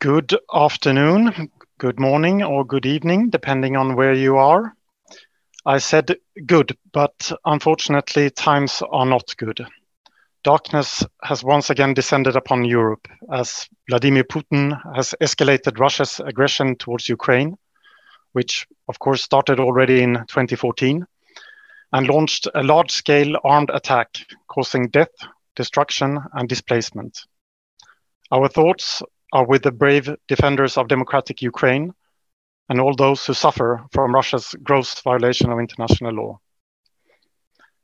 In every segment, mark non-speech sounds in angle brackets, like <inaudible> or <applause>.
Good afternoon, good morning, or good evening, depending on where you are. I said good, but unfortunately, times are not good. Darkness has once again descended upon Europe as Vladimir Putin has escalated Russia's aggression towards Ukraine, which of course started already in 2014, and launched a large scale armed attack causing death, destruction, and displacement. Our thoughts are with the brave defenders of democratic Ukraine and all those who suffer from Russia's gross violation of international law.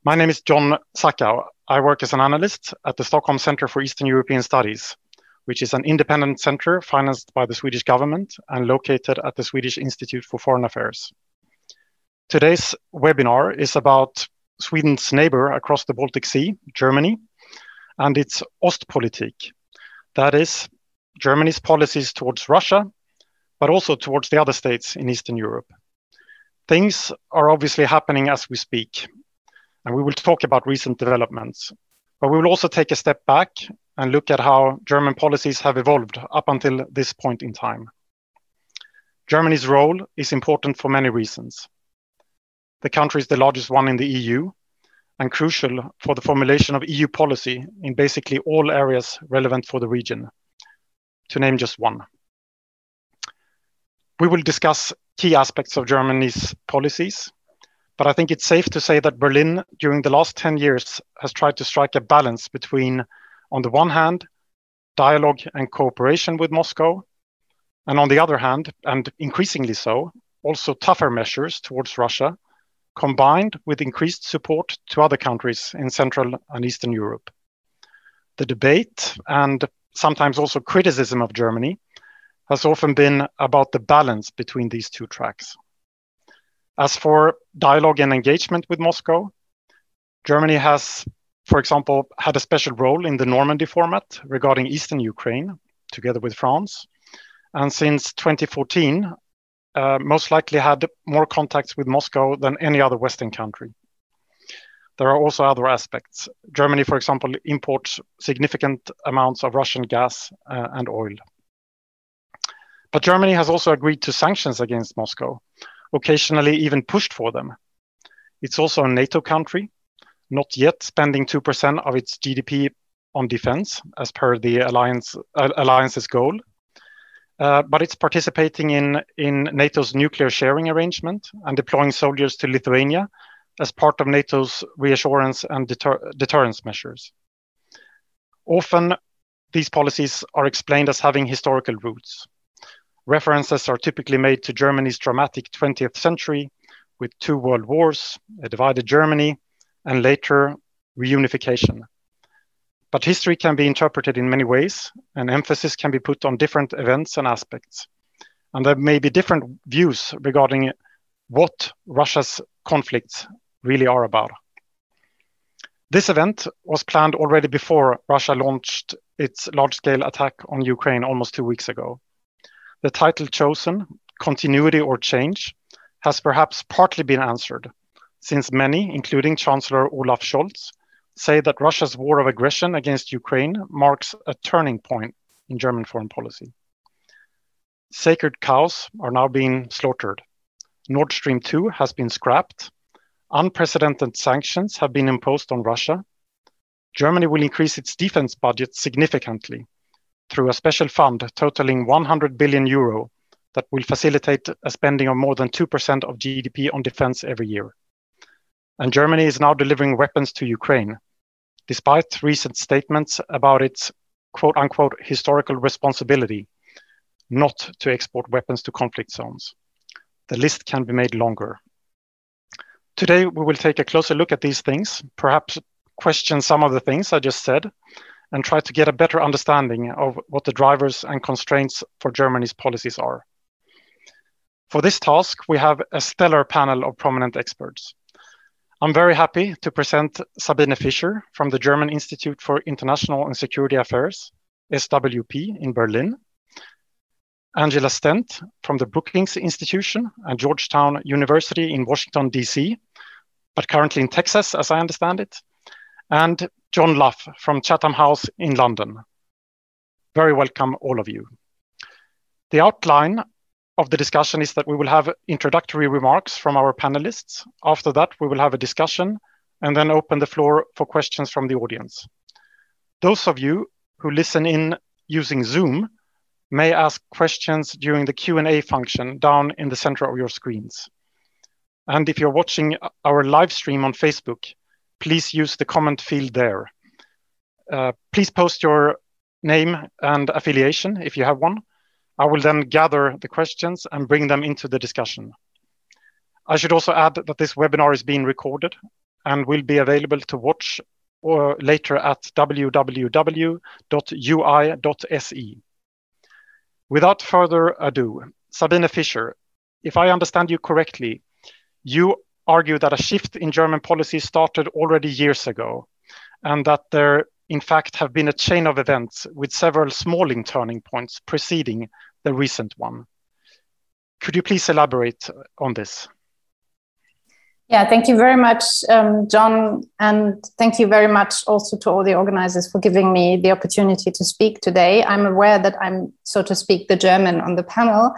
My name is John Zachau. I work as an analyst at the Stockholm Center for Eastern European Studies, which is an independent center financed by the Swedish government and located at the Swedish Institute for Foreign Affairs. Today's webinar is about Sweden's neighbor across the Baltic Sea, Germany, and its Ostpolitik. That is, Germany's policies towards Russia, but also towards the other states in Eastern Europe. Things are obviously happening as we speak, and we will talk about recent developments. But we will also take a step back and look at how German policies have evolved up until this point in time. Germany's role is important for many reasons. The country is the largest one in the EU and crucial for the formulation of EU policy in basically all areas relevant for the region, to name just one. We will discuss key aspects of Germany's policies, but I think it's safe to say that Berlin, during the last 10 years, has tried to strike a balance between, on the one hand, dialogue and cooperation with Moscow, and on the other hand, and increasingly so, also tougher measures towards Russia, combined with increased support to other countries in Central and Eastern Europe. The debate and sometimes also criticism of Germany, has often been about the balance between these two tracks. As for dialogue and engagement with Moscow, Germany has, for example, had a special role in the Normandy format regarding Eastern Ukraine, together with France. And since 2014, uh, most likely had more contacts with Moscow than any other Western country. There are also other aspects. Germany, for example, imports significant amounts of Russian gas uh, and oil. But Germany has also agreed to sanctions against Moscow, occasionally even pushed for them. It's also a NATO country, not yet spending 2% of its GDP on defense, as per the alliance, uh, alliance's goal. Uh, but it's participating in, in NATO's nuclear sharing arrangement and deploying soldiers to Lithuania as part of NATO's reassurance and deter deterrence measures. Often, these policies are explained as having historical roots. References are typically made to Germany's dramatic 20th century with two world wars, a divided Germany, and later reunification. But history can be interpreted in many ways, and emphasis can be put on different events and aspects. And there may be different views regarding what Russia's conflicts really are about. This event was planned already before Russia launched its large scale attack on Ukraine almost two weeks ago. The title chosen, Continuity or Change, has perhaps partly been answered, since many, including Chancellor Olaf Scholz, say that Russia's war of aggression against Ukraine marks a turning point in German foreign policy. Sacred cows are now being slaughtered. Nord Stream 2 has been scrapped, Unprecedented sanctions have been imposed on Russia. Germany will increase its defense budget significantly through a special fund totaling 100 billion euro that will facilitate a spending of more than 2% of GDP on defense every year. And Germany is now delivering weapons to Ukraine, despite recent statements about its quote unquote historical responsibility not to export weapons to conflict zones. The list can be made longer. Today, we will take a closer look at these things, perhaps question some of the things I just said, and try to get a better understanding of what the drivers and constraints for Germany's policies are. For this task, we have a stellar panel of prominent experts. I'm very happy to present Sabine Fischer from the German Institute for International and Security Affairs, SWP, in Berlin. Angela Stent from the Brookings Institution and Georgetown University in Washington, D.C., but currently in Texas, as I understand it, and John Lough from Chatham House in London. Very welcome, all of you. The outline of the discussion is that we will have introductory remarks from our panelists. After that, we will have a discussion and then open the floor for questions from the audience. Those of you who listen in using Zoom may ask questions during the Q&A function down in the center of your screens. And if you're watching our live stream on Facebook, please use the comment field there. Uh, please post your name and affiliation if you have one. I will then gather the questions and bring them into the discussion. I should also add that this webinar is being recorded and will be available to watch or later at www.ui.se. Without further ado, Sabine Fischer, if I understand you correctly, you argue that a shift in German policy started already years ago, and that there, in fact, have been a chain of events with several smalling turning points preceding the recent one. Could you please elaborate on this? Yeah, thank you very much, um, John. And thank you very much also to all the organizers for giving me the opportunity to speak today. I'm aware that I'm, so to speak, the German on the panel.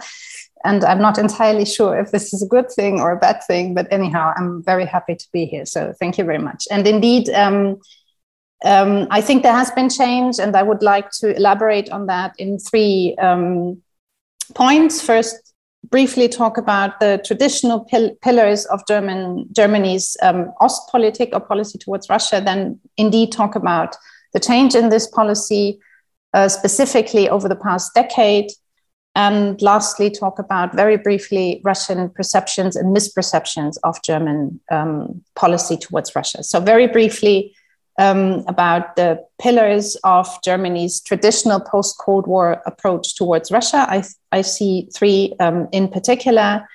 And I'm not entirely sure if this is a good thing or a bad thing, but anyhow, I'm very happy to be here. So thank you very much. And indeed, um, um, I think there has been change, and I would like to elaborate on that in three um, points. First, briefly talk about the traditional pil- pillars of German Germany's um, Ostpolitik or policy towards Russia, then indeed talk about the change in this policy uh, specifically over the past decade, and lastly talk about very briefly Russian perceptions and misperceptions of German um, policy towards Russia. So very briefly, um, about the pillars of Germany's traditional post Cold War approach towards Russia. I, I see three um, in particular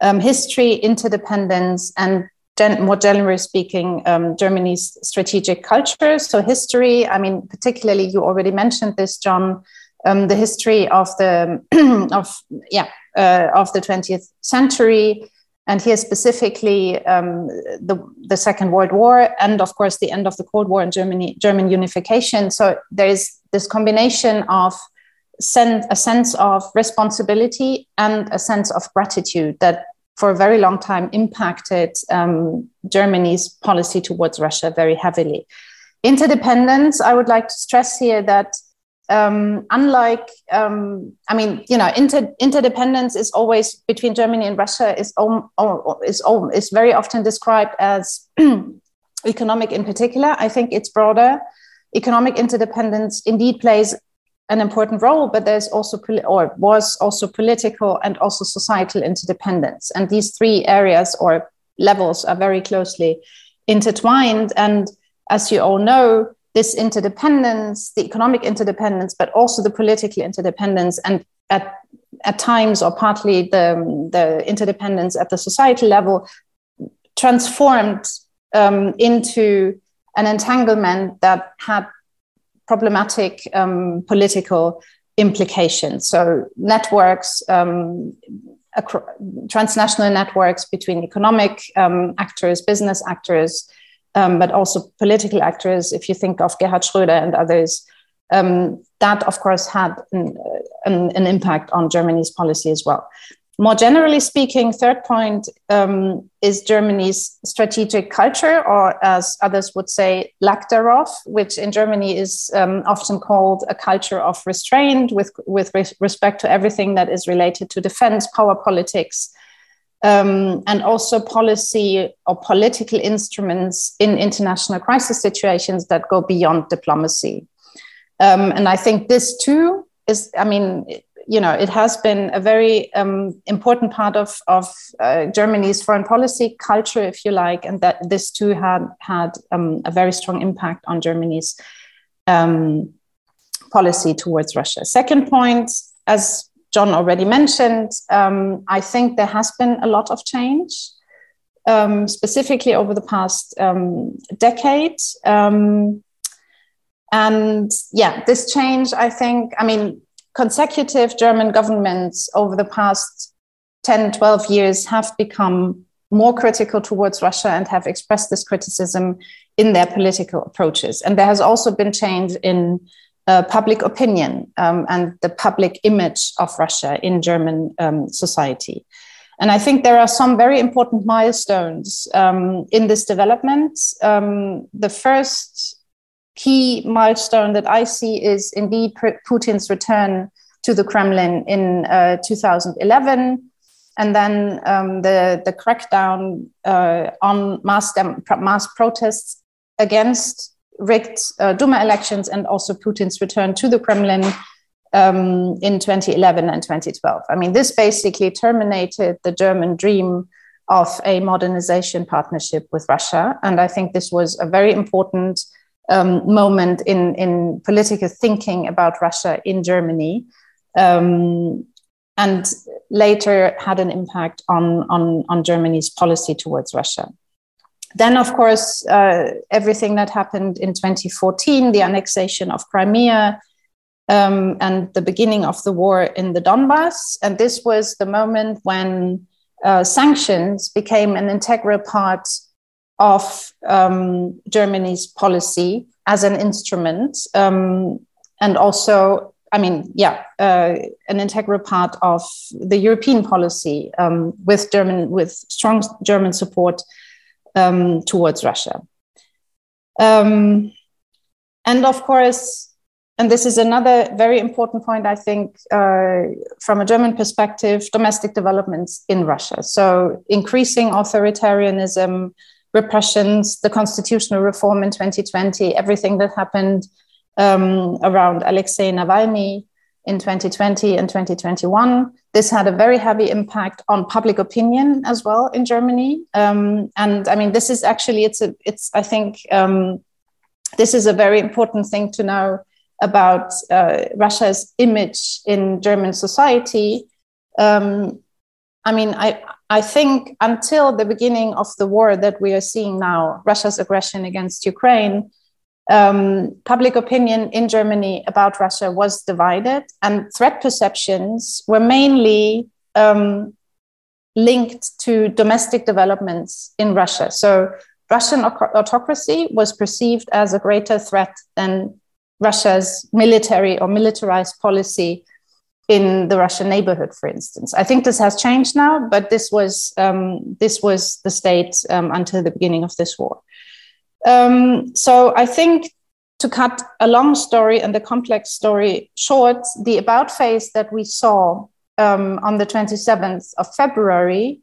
um, history, interdependence, and gen- more generally speaking, um, Germany's strategic culture. So, history, I mean, particularly, you already mentioned this, John. Um, the history of the <clears throat> of yeah uh, of the 20th century and here specifically um, the, the Second World War and of course the end of the Cold War and Germany, German unification. So there is this combination of a sense of responsibility and a sense of gratitude that for a very long time impacted um, Germany's policy towards Russia very heavily. Interdependence, I would like to stress here that um, unlike, um, I mean, you know, inter, interdependence is always between Germany and Russia is, om, is, om, is very often described as <clears throat> economic in particular. I think it's broader. Economic interdependence indeed plays an important role, but there's also, or was also political and also societal interdependence. And these three areas or levels are very closely intertwined. And as you all know, this interdependence, the economic interdependence, but also the political interdependence, and at, at times or partly the, the interdependence at the societal level, transformed um, into an entanglement that had problematic um, political implications. So, networks, um, transnational networks between economic um, actors, business actors, um, but also political actors. If you think of Gerhard Schröder and others, um, that of course had an, an, an, impact on Germany's policy as well. More generally speaking, third point um, is Germany's strategic culture, or as others would say, lack thereof, which in Germany is um, often called a culture of restraint with, with respect to everything that is related to defense, power politics, um, and also policy or political instruments in international crisis situations that go beyond diplomacy. Um, and I think this too is, I mean, you know, it has been a very um, important part of, of uh, Germany's foreign policy culture, if you like, and that this too had had um, a very strong impact on Germany's um, policy towards Russia. Second point, as John already mentioned, um, I think there has been a lot of change, um, specifically over the past um, decade. Um, and yeah, this change, I think, I mean, consecutive German governments over the past 10, 12 years have become more critical towards Russia and have expressed this criticism in their political approaches. And there has also been change in uh, public opinion um, and the public image of Russia in German um, society. And I think there are some very important milestones um, in this development. Um, the first key milestone that I see is indeed Putin's return to the Kremlin in uh, 2011 and then um, the the crackdown uh, on mass mass protests against rigged uh, Duma elections and also Putin's return to the Kremlin um, in 2011 and 2012. I mean, this basically terminated the German dream of a modernization partnership with Russia, and I think this was a very important um, moment in in political thinking about Russia in Germany. Um, and later had an impact on, on, on Germany's policy towards Russia. Then, of course, uh, everything that happened in 2014, the annexation of Crimea, um, and the beginning of the war in the Donbass. And this was the moment when uh, sanctions became an integral part of um, Germany's policy as an instrument. Um, and also I mean, yeah, uh, an integral part of the European policy um, with German, with strong German support um, towards Russia. Um, and of course, and this is another very important point, I think, uh, from a German perspective, domestic developments in Russia. So increasing authoritarianism, repressions, the constitutional reform in 2020, everything that happened um, around Alexei Navalny in 2020 and 2021. This had a very heavy impact on public opinion as well in Germany. Um, and I mean, this is actually it's a it's I think um, this is a very important thing to know about uh, Russia's image in German society. Um, I mean, I I think until the beginning of the war that we are seeing now, Russia's aggression against Ukraine um, public opinion in Germany about Russia was divided, and threat perceptions were mainly um, linked to domestic developments in Russia. So, Russian autocracy was perceived as a greater threat than Russia's military or militarized policy in the Russian neighborhood, for instance. I think this has changed now, but this was um, this was the state um, until the beginning of this war. Um, so I think to cut a long story and a complex story short, the about phase that we saw um, on the 27th of February,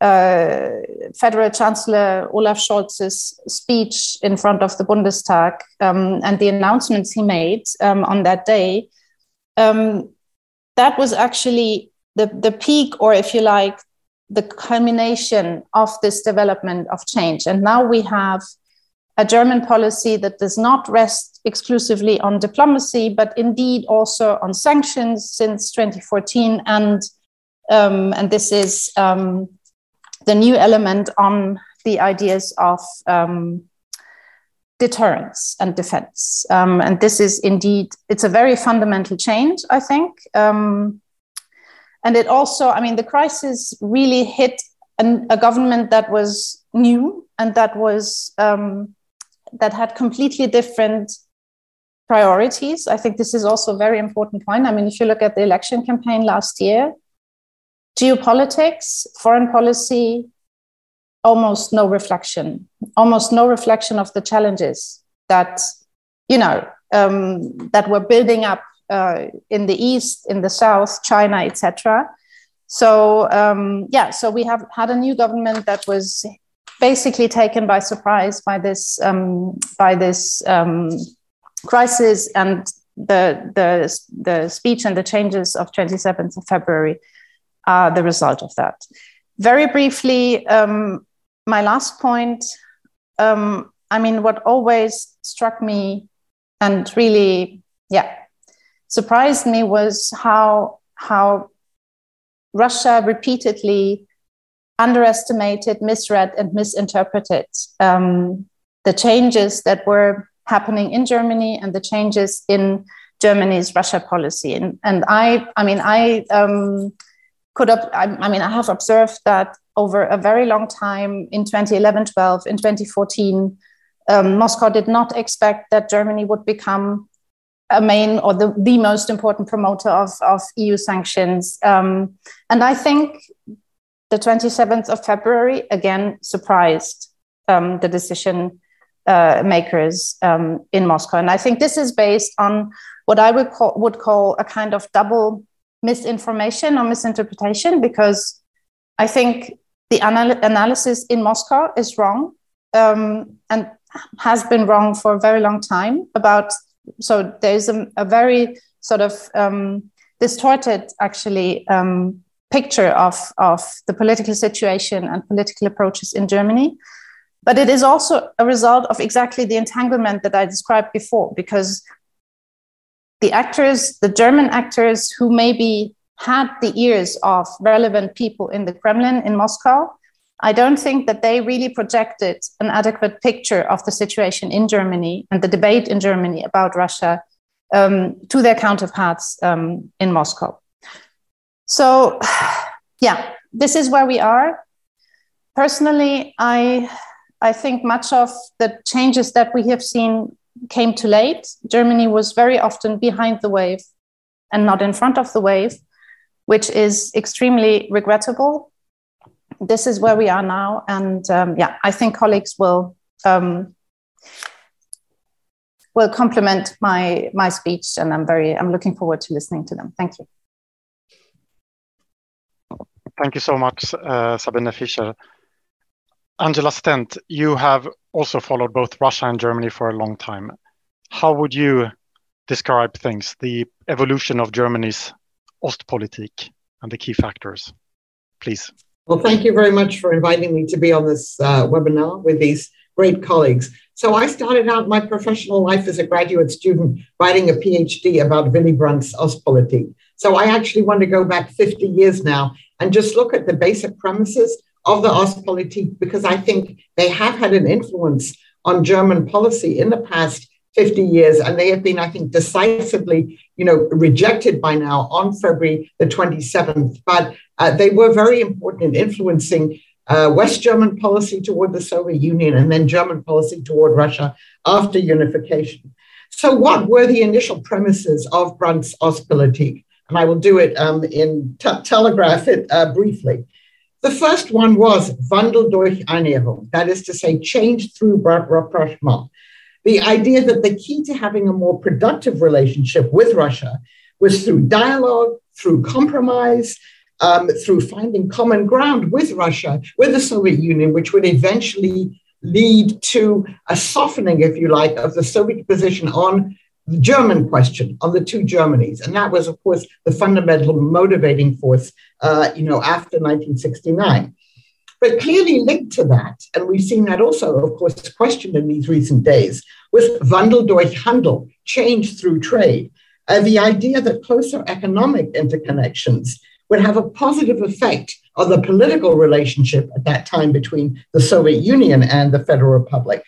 uh, Federal Chancellor Olaf Scholz's speech in front of the Bundestag um, and the announcements he made um, on that day, um, that was actually the, the peak, or if you like, the culmination of this development of change. And now we have a German policy that does not rest exclusively on diplomacy, but indeed also on sanctions since 2014. And, um, and this is um, the new element on the ideas of um, deterrence and defense. Um, and this is indeed, it's a very fundamental change, I think. Um, and it also, I mean, the crisis really hit an, a government that was new and that was um, that had completely different priorities. I think this is also a very important point. I mean, if you look at the election campaign last year, geopolitics, foreign policy, almost no reflection, almost no reflection of the challenges that, you know, um, that were building up uh, in the East, in the South, China, etc. So um, yeah, so we have had a new government that was basically taken by surprise by this um, by this um, crisis and the the the speech and the changes of 27th of February are the result of that. Very briefly, um, my last point. Um, I mean, what always struck me and really, yeah, surprised me was how how Russia repeatedly underestimated, misread, and misinterpreted um, the changes that were happening in Germany and the changes in Germany's Russia policy. And, and I, I mean, I um, could have, I, I mean, I have observed that over a very long time in 2011, 12, in 2014, um, Moscow did not expect that Germany would become a main or the, the most important promoter of, of EU sanctions. Um, and I think the 27th of February again surprised um, the decision uh, makers um, in Moscow. And I think this is based on what I would call, would call a kind of double misinformation or misinterpretation, because I think the anal- analysis in Moscow is wrong um, and has been wrong for a very long time about so there's a, a very sort of um, distorted actually um, picture of, of the political situation and political approaches in Germany. But it is also a result of exactly the entanglement that I described before, because the actors, the German actors who maybe had the ears of relevant people in the Kremlin in Moscow, I don't think that they really projected an adequate picture of the situation in Germany and the debate in Germany about Russia um, to their counterparts um, in Moscow. So, <sighs> yeah, this is where we are. Personally, I, I think much of the changes that we have seen came too late. Germany was very often behind the wave and not in front of the wave, which is extremely regrettable this is where we are now. And um, yeah, I think colleagues will um, will complement my my speech, and I'm very I'm looking forward to listening to them. Thank you. Thank you so much, uh, Sabine Fischer. Angela Stent, you have also followed both Russia and Germany for a long time. How would you describe things, the evolution of Germany's Ostpolitik and the key factors, please? Well, thank you very much for inviting me to be on this uh, webinar with these great colleagues. So I started out my professional life as a graduate student writing a PhD about Willy Brandt's Ostpolitik. So I actually want to go back 50 years now and just look at the basic premises of the Ostpolitik because I think they have had an influence on German policy in the past 50 years, and they have been, I think, decisively, you know, rejected by now on February the 27th. But uh, they were very important in influencing uh, West German policy toward the Soviet Union and then German policy toward Russia after unification. So, what were the initial premises of Brandt's Ostpolitik? And I will do it um, in telegraph it uh, briefly. The first one was Wandel durch Annäherung, that is to say, change through rapprochement the idea that the key to having a more productive relationship with Russia was through dialogue, through compromise, um, through finding common ground with Russia, with the Soviet Union, which would eventually lead to a softening, if you like, of the Soviet position on the German question, on the two Germanys. And that was, of course, the fundamental motivating force, uh, you know, after 1969. But clearly linked to that, and we've seen that also, of course, questioned in these recent days, was Wandel durch Handel, change through trade. Uh, the idea that closer economic interconnections would have a positive effect on the political relationship at that time between the Soviet Union and the Federal Republic.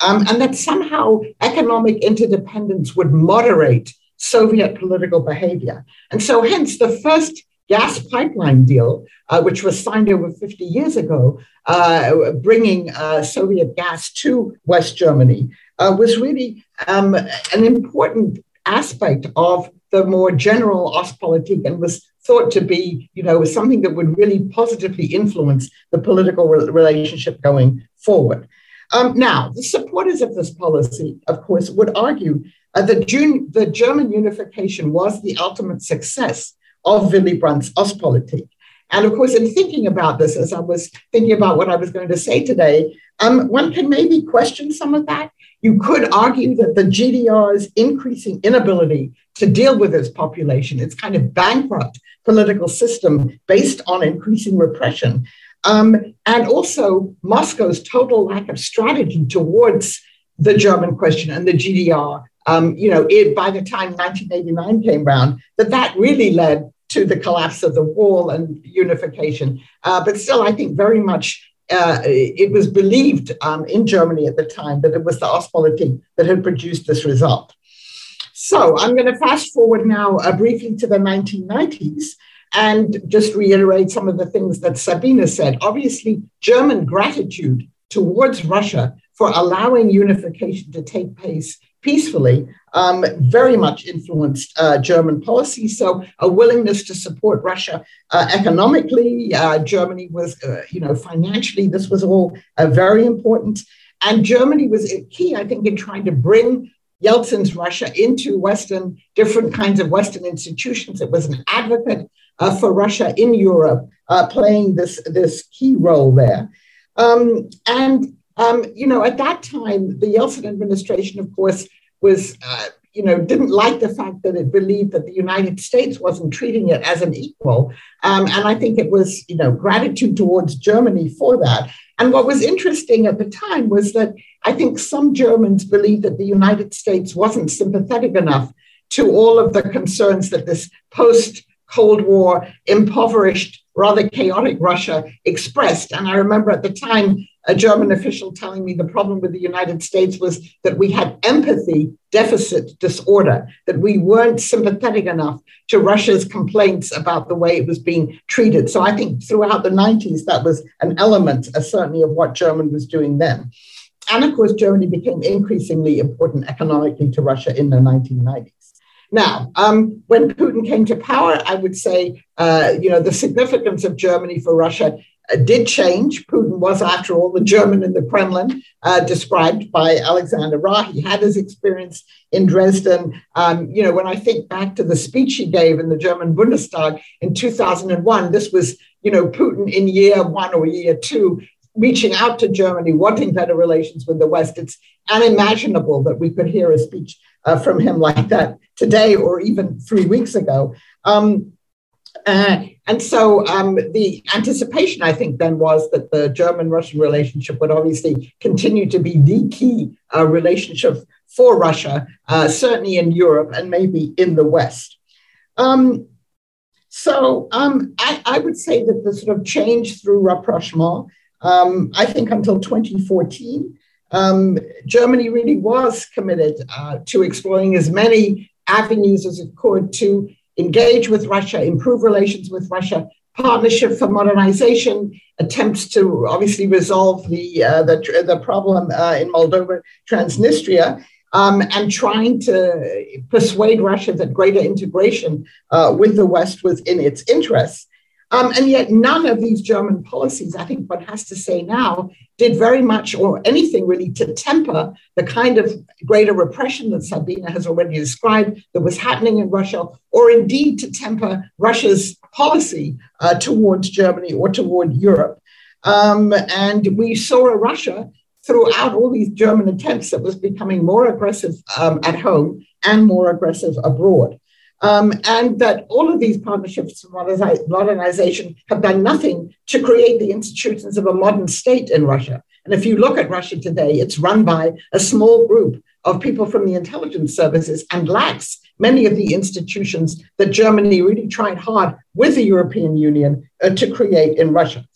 Um, and that somehow economic interdependence would moderate Soviet political behavior. And so, hence, the first gas pipeline deal, uh, which was signed over 50 years ago, uh, bringing uh, Soviet gas to West Germany, uh, was really um, an important aspect of the more general Ostpolitik and was thought to be, you know, something that would really positively influence the political re- relationship going forward. Um, now, the supporters of this policy, of course, would argue uh, that June, the German unification was the ultimate success of Willy Brandt's Ostpolitik. And of course, in thinking about this, as I was thinking about what I was going to say today, um, one can maybe question some of that. You could argue that the GDR's increasing inability to deal with its population, its kind of bankrupt political system based on increasing repression, um, and also Moscow's total lack of strategy towards the German question and the GDR. Um, you know, it, by the time 1989 came around, that that really led to the collapse of the wall and unification. Uh, but still, I think very much uh, it was believed um, in Germany at the time that it was the Ostpolitik that had produced this result. So I'm going to fast forward now uh, briefly to the 1990s and just reiterate some of the things that Sabina said. Obviously, German gratitude towards Russia for allowing unification to take place peacefully um, very much influenced uh, German policy. So a willingness to support Russia uh, economically, uh, Germany was, uh, you know, financially, this was all uh, very important. And Germany was key, I think, in trying to bring Yeltsin's Russia into Western, different kinds of Western institutions. It was an advocate for Russia in Europe, playing this, this key role there. Um, and um, you know, at that time, the Yeltsin administration, of course, was, uh, you know, didn't like the fact that it believed that the United States wasn't treating it as an equal. Um, and I think it was, you know, gratitude towards Germany for that. And what was interesting at the time was that I think some Germans believed that the United States wasn't sympathetic enough to all of the concerns that this post Cold War, impoverished, rather chaotic Russia expressed. And I remember at the time a German official telling me the problem with the United States was that we had empathy deficit disorder, that we weren't sympathetic enough to Russia's complaints about the way it was being treated. So I think throughout the 90s, that was an element, uh, certainly, of what Germany was doing then. And of course, Germany became increasingly important economically to Russia in the 1990s. Now, um, when Putin came to power, I would say, uh, you know, the significance of Germany for Russia uh, did change. Putin was, after all, the German in the Kremlin, uh, described by Alexander Rahr. He had his experience in Dresden. Um, you know, when I think back to the speech he gave in the German Bundestag in 2001, this was, you know, Putin in year one or year two reaching out to Germany, wanting better relations with the West. It's unimaginable that we could hear a speech uh, from him like that today or even three weeks ago. Um, uh, and so um, the anticipation, I think, then was that the German Russian relationship would obviously continue to be the key uh, relationship for Russia, uh, certainly in Europe and maybe in the West. Um, so um, I, I, would say that the sort of change through rapprochement, um, I think until 2014, um, Germany really was committed uh, to exploring as many avenues as it could to engage with Russia, improve relations with Russia, partnership for modernization, attempts to obviously resolve the, uh, the, the, problem uh, in Moldova, Transnistria, um, and trying to persuade Russia that greater integration uh, with the West was in its interests. Um, and yet, none of these German policies, I think one has to say now, did very much or anything really to temper the kind of greater repression that Sabina has already described that was happening in Russia, or indeed to temper Russia's policy uh, towards Germany or toward Europe. Um, and we saw a Russia throughout all these German attempts that was becoming more aggressive um, at home and more aggressive abroad. Um, and that all of these partnerships for modernization have done nothing to create the institutions of a modern state in Russia. And if you look at Russia today, it's run by a small group of people from the intelligence services and lacks many of the institutions that Germany really tried hard with the European Union uh, to create in Russia.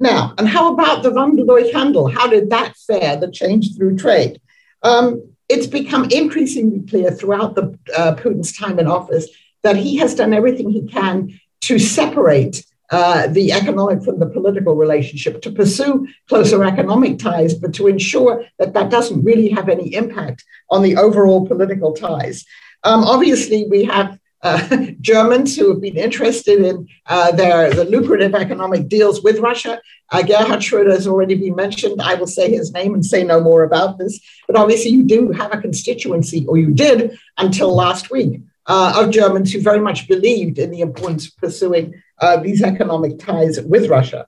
Now, and how about the Wandel durch Handel? How did that fare, the change through trade? Um, it's become increasingly clear throughout the uh, Putin's time in office that he has done everything he can to separate uh, the economic from the political relationship, to pursue closer economic ties, but to ensure that that doesn't really have any impact on the overall political ties. Um, obviously, we have uh, <laughs> Germans who have been interested in uh, their the lucrative economic deals with Russia. Uh, Gerhard Schröder has already been mentioned. I will say his name and say no more about this. But obviously, you do have a constituency, or you did until last week, uh, of Germans who very much believed in the importance of pursuing uh, these economic ties with Russia.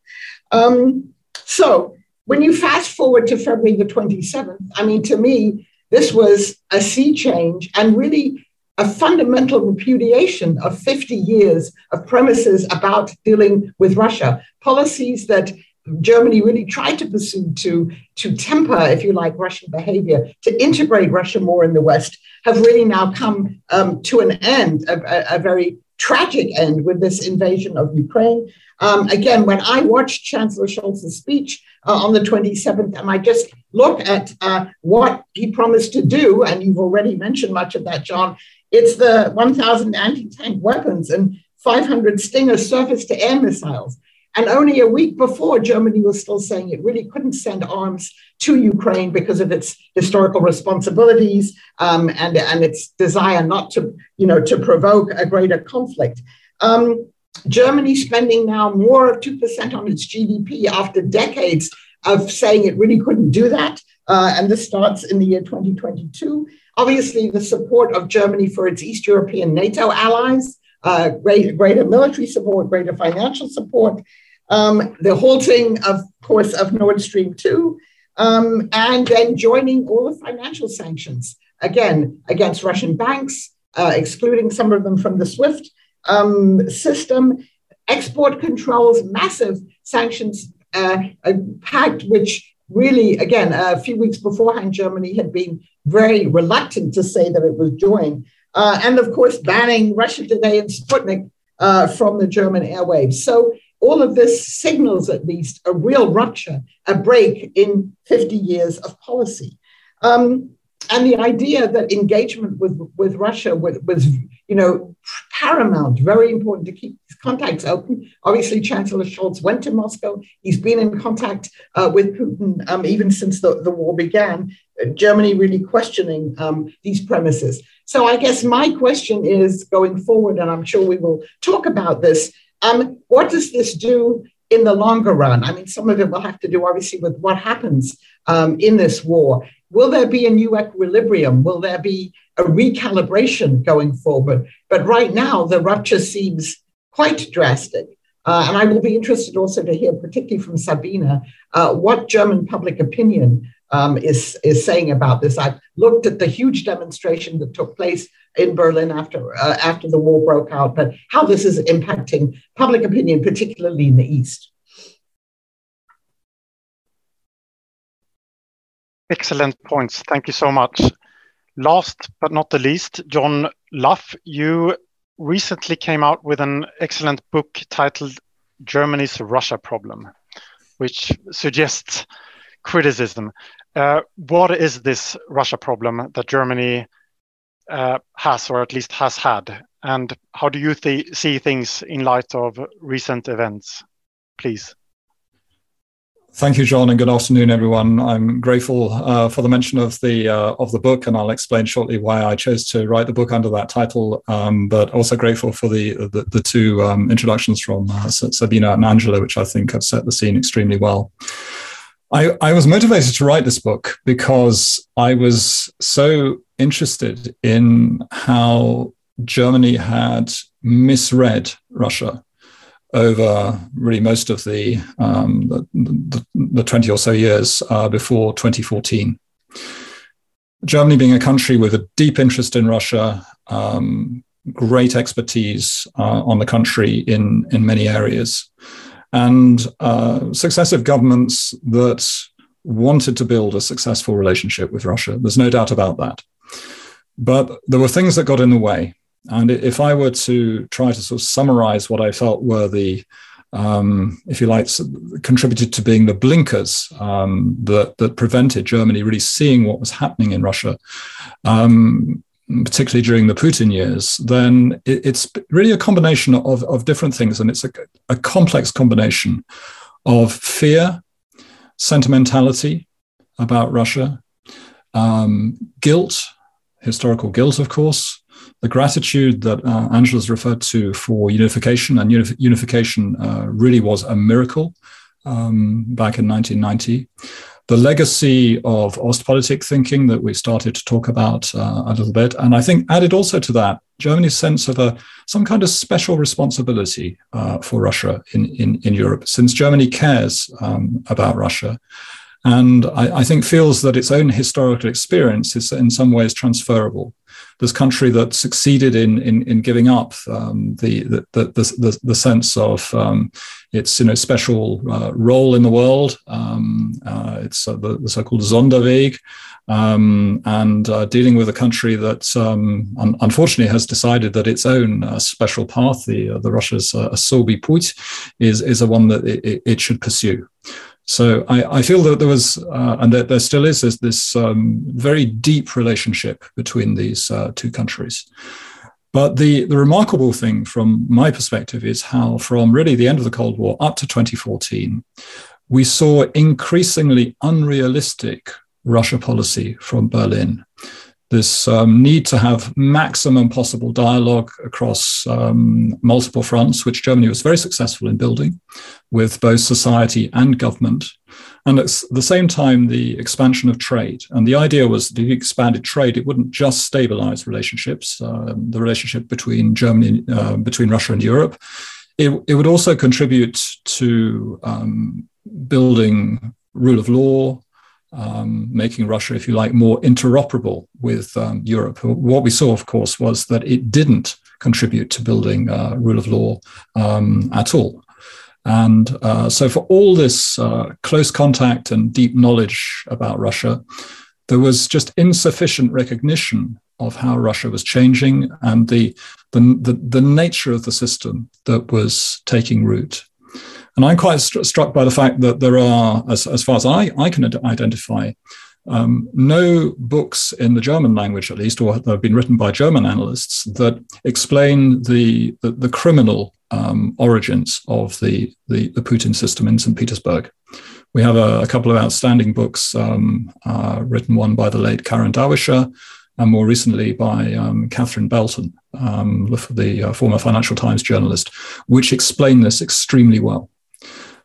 Um, so when you fast forward to February the 27th, I mean, to me, this was a sea change and really a fundamental repudiation of 50 years of premises about dealing with Russia, policies that Germany really tried to pursue to, to temper, if you like, Russian behavior, to integrate Russia more in the West, have really now come um, to an end, a, a, very tragic end with this invasion of Ukraine. Um, again, when I watched Chancellor Scholz's speech uh, on the 27th, and I just look at uh, what he promised to do, and you've already mentioned much of that, John, it's the 1,000 anti tank weapons and 500 Stinger surface to air missiles. And only a week before, Germany was still saying it really couldn't send arms to Ukraine because of its historical responsibilities um, and, and its desire not to, you know, to provoke a greater conflict. Um, Germany spending now more of 2% on its GDP after decades of saying it really couldn't do that. Uh, and this starts in the year 2022. Obviously, the support of Germany for its East European NATO allies, uh, greater, greater military support, greater financial support, um, the halting, of course, of Nord Stream 2, um, and then joining all the financial sanctions, again, against Russian banks, uh, excluding some of them from the SWIFT um, system, export controls, massive sanctions uh, pact, which really, again, a few weeks beforehand, Germany had been very reluctant to say that it was joined. Uh, and of course, banning Russia Today and Sputnik uh, from the German airwaves. So all of this signals at least a real rupture, a break in 50 years of policy. Um, and the idea that engagement with, with Russia was, was, you know, paramount, very important to keep these contacts open. Obviously, Chancellor Scholz went to Moscow. He's been in contact uh, with Putin um, even since the, the war began. Uh, Germany really questioning um, these premises. So I guess my question is going forward, and I'm sure we will talk about this. Um, what does this do in the longer run? I mean, some of it will have to do obviously with what happens um, in this war. Will there be a new equilibrium? Will there be a recalibration going forward? But right now, the rupture seems quite drastic. Uh, and I will be interested also to hear, particularly from Sabina, uh, what German public opinion um, is, is saying about this. I've looked at the huge demonstration that took place in Berlin after, uh, after the war broke out, but how this is impacting public opinion, particularly in the East. Excellent points. Thank you so much. Last but not the least, John Lough, you recently came out with an excellent book titled Germany's Russia Problem, which suggests criticism. Uh, what is this Russia problem that Germany uh, has, or at least has had? And how do you th see things in light of recent events? Please. Thank you, John, and good afternoon, everyone. I'm grateful uh, for the mention of the uh, of the book, and I'll explain shortly why I chose to write the book under that title. Um, but also grateful for the the, the two um, introductions from uh, Sabina and Angela, which I think have set the scene extremely well. I, I was motivated to write this book because I was so interested in how Germany had misread Russia over really most of the, um, the, the, the, 20 or so years uh, before 2014. Germany being a country with a deep interest in Russia, um, great expertise uh, on the country in, in many areas, and uh, successive governments that wanted to build a successful relationship with Russia. There's no doubt about that. But there were things that got in the way. And if I were to try to sort of summarize what I felt were the, um, if you like, contributed to being the blinkers um, that, that prevented Germany really seeing what was happening in Russia, um, particularly during the Putin years, then it, it's really a combination of, of different things. And it's a, a complex combination of fear, sentimentality about Russia, um, guilt, historical guilt, of course, the gratitude that uh, Angela's referred to for unification, and unif- unification uh, really was a miracle um, back in 1990. The legacy of Ostpolitik thinking that we started to talk about uh, a little bit, and I think added also to that Germany's sense of a some kind of special responsibility uh, for Russia in, in, in Europe, since Germany cares um, about Russia. And I, I, think feels that its own historical experience is in some ways transferable this country that succeeded in in, in giving up um, the, the, the, the, the sense of um, its you know special uh, role in the world. Um, uh, it's uh, the, the, so-called Sonderweg, um, and uh, dealing with a country that um, un- unfortunately has decided that its own uh, special path, the uh, the Russia's uh, Sobi Put, is is a one that it, it should pursue. So I, I, feel that there was, uh, and that there still is, this, this um, very deep relationship between these uh, two countries. But the, the remarkable thing from my perspective is how, from really the end of the Cold War up to 2014, we saw increasingly unrealistic Russia policy from Berlin this um, need to have maximum possible dialogue across um, multiple fronts, which Germany was very successful in building with both society and government. And at the same time, the expansion of trade. And the idea was that if you expanded trade, it wouldn't just stabilize relationships, um, the relationship between Germany, uh, between Russia and Europe. It, it would also contribute to um, building rule of law, um, making Russia, if you like, more interoperable with um, Europe. What we saw, of course, was that it didn't contribute to building uh, rule of law um, at all. And uh, so, for all this uh, close contact and deep knowledge about Russia, there was just insufficient recognition of how Russia was changing and the, the, the, the nature of the system that was taking root. And I'm quite st- struck by the fact that there are, as, as far as I, I can ad- identify, um, no books in the German language, at least, or that have been written by German analysts that explain the, the, the criminal um, origins of the, the, the, Putin system in St. Petersburg. We have a, a couple of outstanding books, um, uh, written one by the late Karen Dawisha, and more recently by um, Catherine Belton, um, the uh, former Financial Times journalist, which explain this extremely well.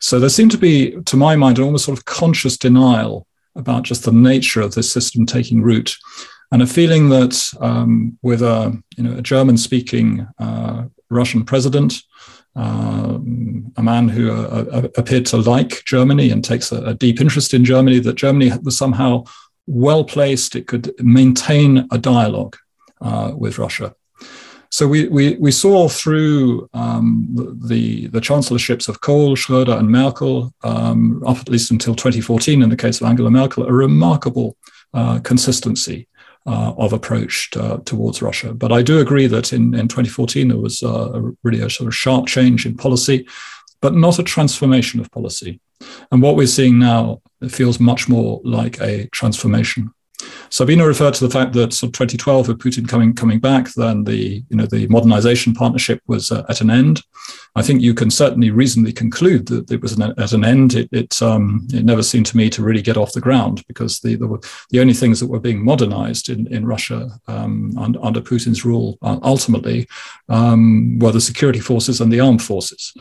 So there seemed to be, to my mind, an almost sort of conscious denial about just the nature of this system taking root, and a feeling that um, with a you know a German-speaking uh, Russian president, uh, a man who uh, uh, appeared to like Germany and takes a, a, deep interest in Germany, that Germany was somehow well placed; it could maintain a dialogue uh, with Russia. So we, we, we saw through um, the, the chancellorships of Kohl, Schröder, and Merkel, um, up at least until 2014, in the case of Angela Merkel, a remarkable uh, consistency uh, of approach to, uh, towards Russia. But I do agree that in, in 2014 there was uh, really a sort of sharp change in policy, but not a transformation of policy. And what we're seeing now feels much more like a transformation. Sabina referred to the fact that sort of 2012, with Putin coming coming back, then the you know the modernization partnership was uh, at an end. I think you can certainly reasonably conclude that it was an, at an end. It it, um, it never seemed to me to really get off the ground because the the, the only things that were being modernized in in Russia um, under, Putin's rule uh, ultimately um, were the security forces and the armed forces.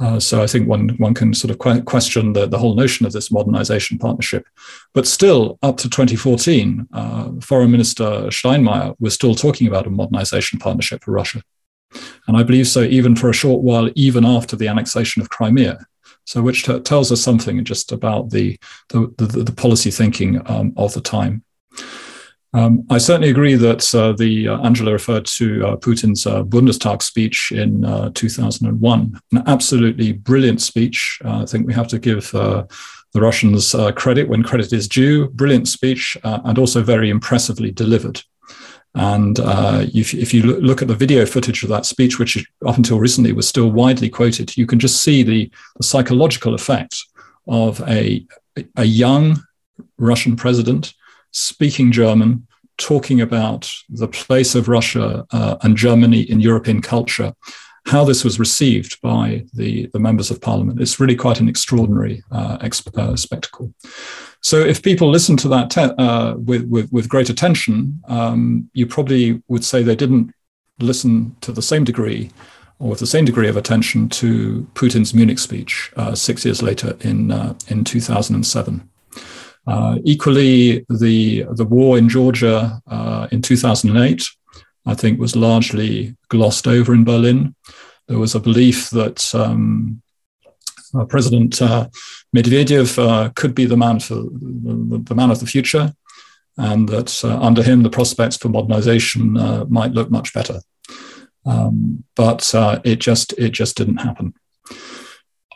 Uh, so I think one one can sort of question the, the whole notion of this modernization partnership. But still, up to 2014, uh, Foreign Minister Steinmeier was still talking about a modernization partnership for Russia. And I believe so even for a short while, even after the annexation of Crimea. So, which t- tells us something just about the, the, the, the policy thinking um, of the time. Um, I certainly agree that uh, the uh, Angela referred to uh, Putin's uh, Bundestag speech in uh, 2001, an absolutely brilliant speech. Uh, I think we have to give the Russians credit when credit is due. Brilliant speech, and also very impressively delivered. And if, if, you look at the video footage of that speech, which up until recently was still widely quoted, you can just see the, the psychological effect of a, a young Russian president speaking German, talking about the place of Russia uh, and Germany in European culture, how this was received by the, the members of parliament. It's really quite an extraordinary uh, exp- uh, spectacle. So, if people listen to that te- uh, with, with, with, great attention, um, you probably would say they didn't listen to the same degree or with the same degree of attention to Putin's Munich speech uh, six years later in, uh, in 2007. Uh, equally, the the war in Georgia uh, in 2008, I think, was largely glossed over in Berlin. There was a belief that um, uh, President uh, Medvedev uh, could be the man for the, the, man of the future, and that uh, under him the prospects for modernization might look much better. Um, but it just it just didn't happen.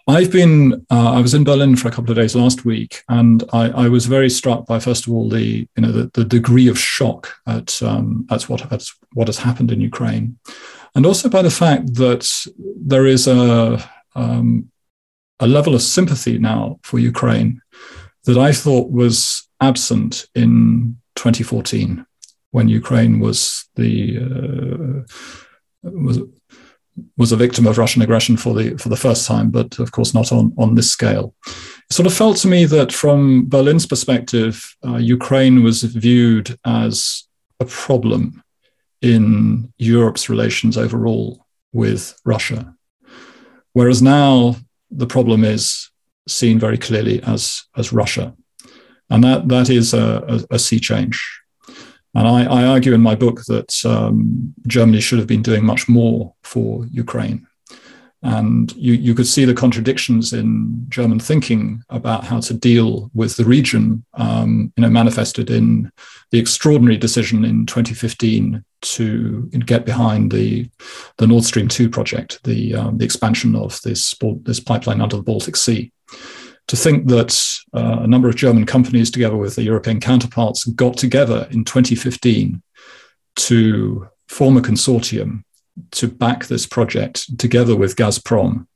I've been, uh, I was in Berlin for a couple of days last week, and I, I was very struck by, first of all, the, you know, the, the degree of shock at, um, at, what, at what has happened in Ukraine, and also by the fact that there is a, um, a level of sympathy now for Ukraine that I thought was absent in 2014 when Ukraine was the uh, was was a victim of Russian aggression for the for the first time, but of course not on on this scale. It sort of felt to me that from Berlin's perspective, uh, Ukraine was viewed as a problem in Europe's relations overall with Russia, whereas now the problem is seen very clearly as as Russia, and that that is a, a, a sea change. And I, I, argue in my book that um, Germany should have been doing much more for Ukraine. And you, you could see the contradictions in German thinking about how to deal with the region, um, you know, manifested in the extraordinary decision in 2015 to get behind the, the Nord Stream 2 project, the, um, the expansion of this, this pipeline under the Baltic Sea to think that uh, a number of German companies, together with their European counterparts, got together in 2015 to form a consortium to back this project together with Gazprom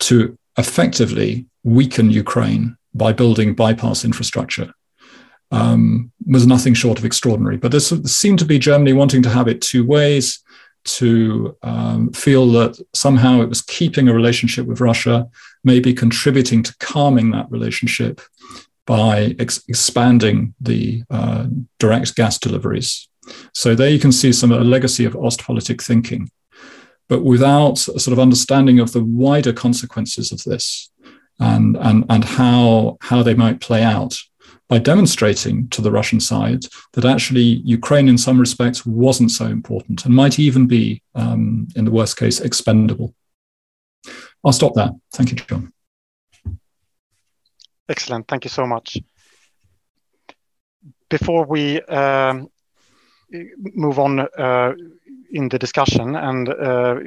to effectively weaken Ukraine by building bypass infrastructure um, was nothing short of extraordinary. But this seemed to be Germany wanting to have it two ways to um, feel that somehow it was keeping a relationship with Russia, maybe contributing to calming that relationship by ex- expanding the uh, direct gas deliveries. So there you can see some a legacy of Ostpolitik thinking, but without a sort of understanding of the wider consequences of this and, and, and how, how they might play out by demonstrating to the Russian side that actually Ukraine, in some respects, wasn't so important and might even be, um, in the worst case, expendable. I'll stop there. Thank you, John. Excellent. Thank you so much. Before we um, move on uh, in the discussion and uh,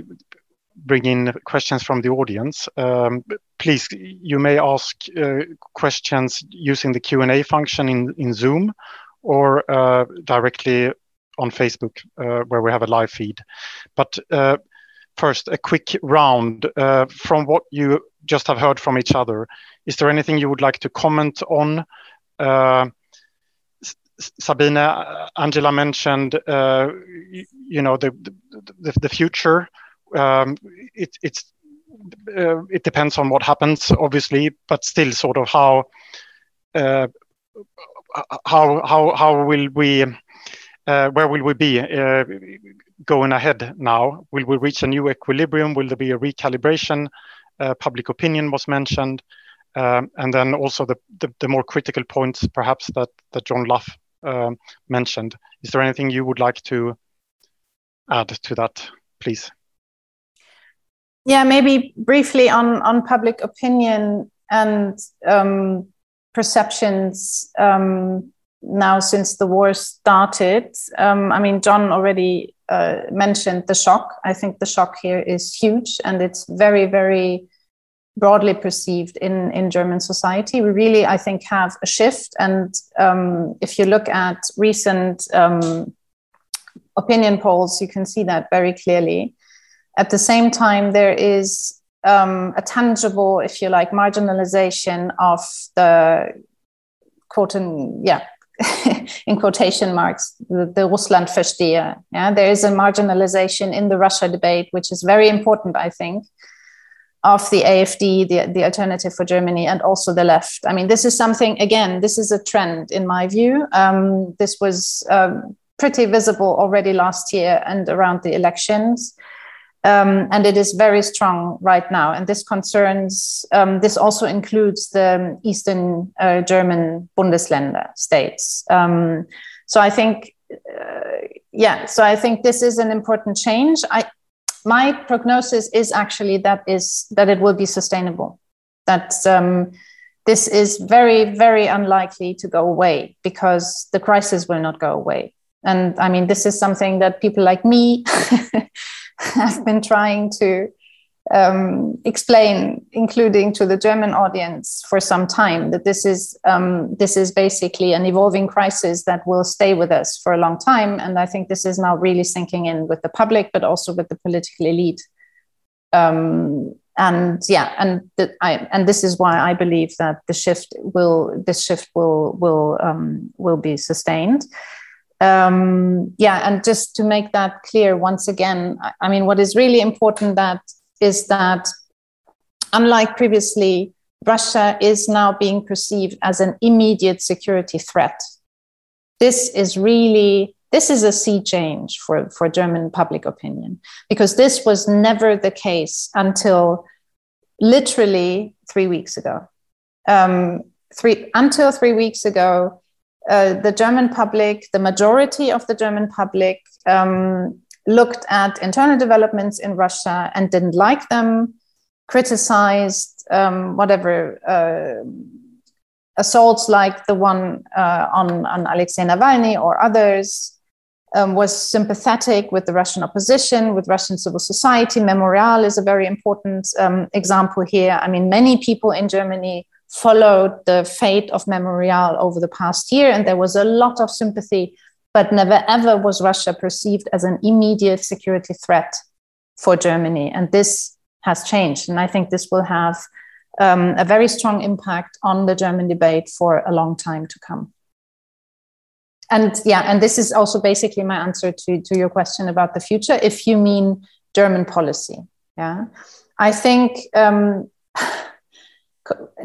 bring in questions from the audience. Um, please, you may ask uh, questions using the Q&A function in, in Zoom or uh, directly on Facebook uh, where we have a live feed. But uh, first, a quick round uh, from what you just have heard from each other. Is there anything you would like to comment on? Uh, Sabine, Angela mentioned, you know, the, future um, it, it's uh, it depends on what happens, obviously, but still, sort of how uh, how how how will we uh, where will we be uh, going ahead now? Will we reach a new equilibrium? Will there be a recalibration? Uh, public opinion was mentioned, um, and then also the, more critical points, perhaps that John Lough um, mentioned. Is there anything you would like to add to that, please? Yeah, maybe briefly on public opinion and um, perceptions now since the war started. Um, I mean, John already uh, mentioned the shock. I think the shock here is huge, and it's very, very broadly perceived in in German society. We really, I think, have a shift. And um, if you look at recent um, opinion polls, you can see that very clearly. At the same time, there is um, a tangible, if you like, marginalization of the quote and yeah, <laughs> in quotation marks, the, the Russlandversteher. Yeah, there is a marginalization in the Russia debate, which is very important, I think, of the AFD, the, the alternative for Germany, and also the left. I mean, this is something, again, this is a trend in my view. Um, this was um, pretty visible already last year and around the elections. Um, and it is very strong right now. And this concerns, um, this also includes the Eastern uh, German Bundesländer states. Um, so I think, uh, yeah, so I think this is an important change. I, my prognosis is actually that is that it will be sustainable. That um, this is very, very unlikely to go away because the crisis will not go away. And I mean, this is something that people like me <laughs> <laughs> have been trying to um, explain, including to the German audience for some time, that this is um, this is basically an evolving crisis that will stay with us for a long time. And I think this is now really sinking in with the public, but also with the political elite. Um, and yeah, and I, and this is why I believe that the shift will this shift will will um, will be sustained. Um, yeah, and just to make that clear once again, I, I mean, what is really important that is that unlike previously, Russia is now being perceived as an immediate security threat. This is really this is a sea change for, for German public opinion because this was never the case until literally three weeks ago. Um, three until three weeks ago, uh, the German public, the majority of the German public, um, looked at internal developments in Russia and didn't like them, criticized um, whatever uh, assaults like the one uh, on, on Alexei Navalny or others, um, was sympathetic with the Russian opposition, with Russian civil society. Memorial is a very important um, example here. I mean, many people in Germany followed the fate of Memorial over the past year, and there was a lot of sympathy, but never ever was Russia perceived as an immediate security threat for Germany. And this has changed. And I think this will have um, a very strong impact on the German debate for a long time to come and yeah, and this is also basically my answer to, to your question about the future. If you mean German policy, yeah, I think um,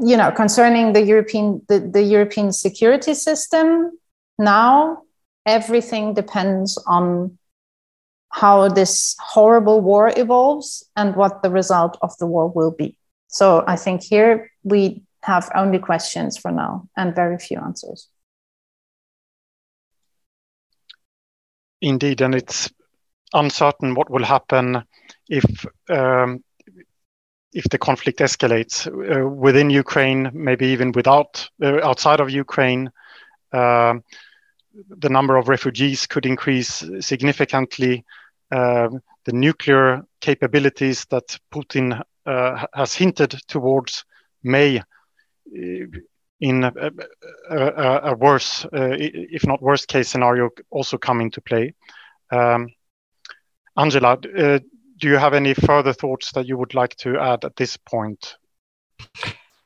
you know concerning the European the, the European security system now everything depends on how this horrible war evolves and what the result of the war will be. So I think here we have only questions for now and very few answers. Indeed, and it's uncertain what will happen if um, if the conflict escalates uh, within Ukraine, maybe even without uh, outside of Ukraine. Uh, the number of refugees could increase significantly. Um, the nuclear capabilities that Putin uh, has hinted towards may uh, in a, a, a worse, uh, if not worst case scenario, also come into play. Um, Angela, do you have any further thoughts that you would like to add at this point?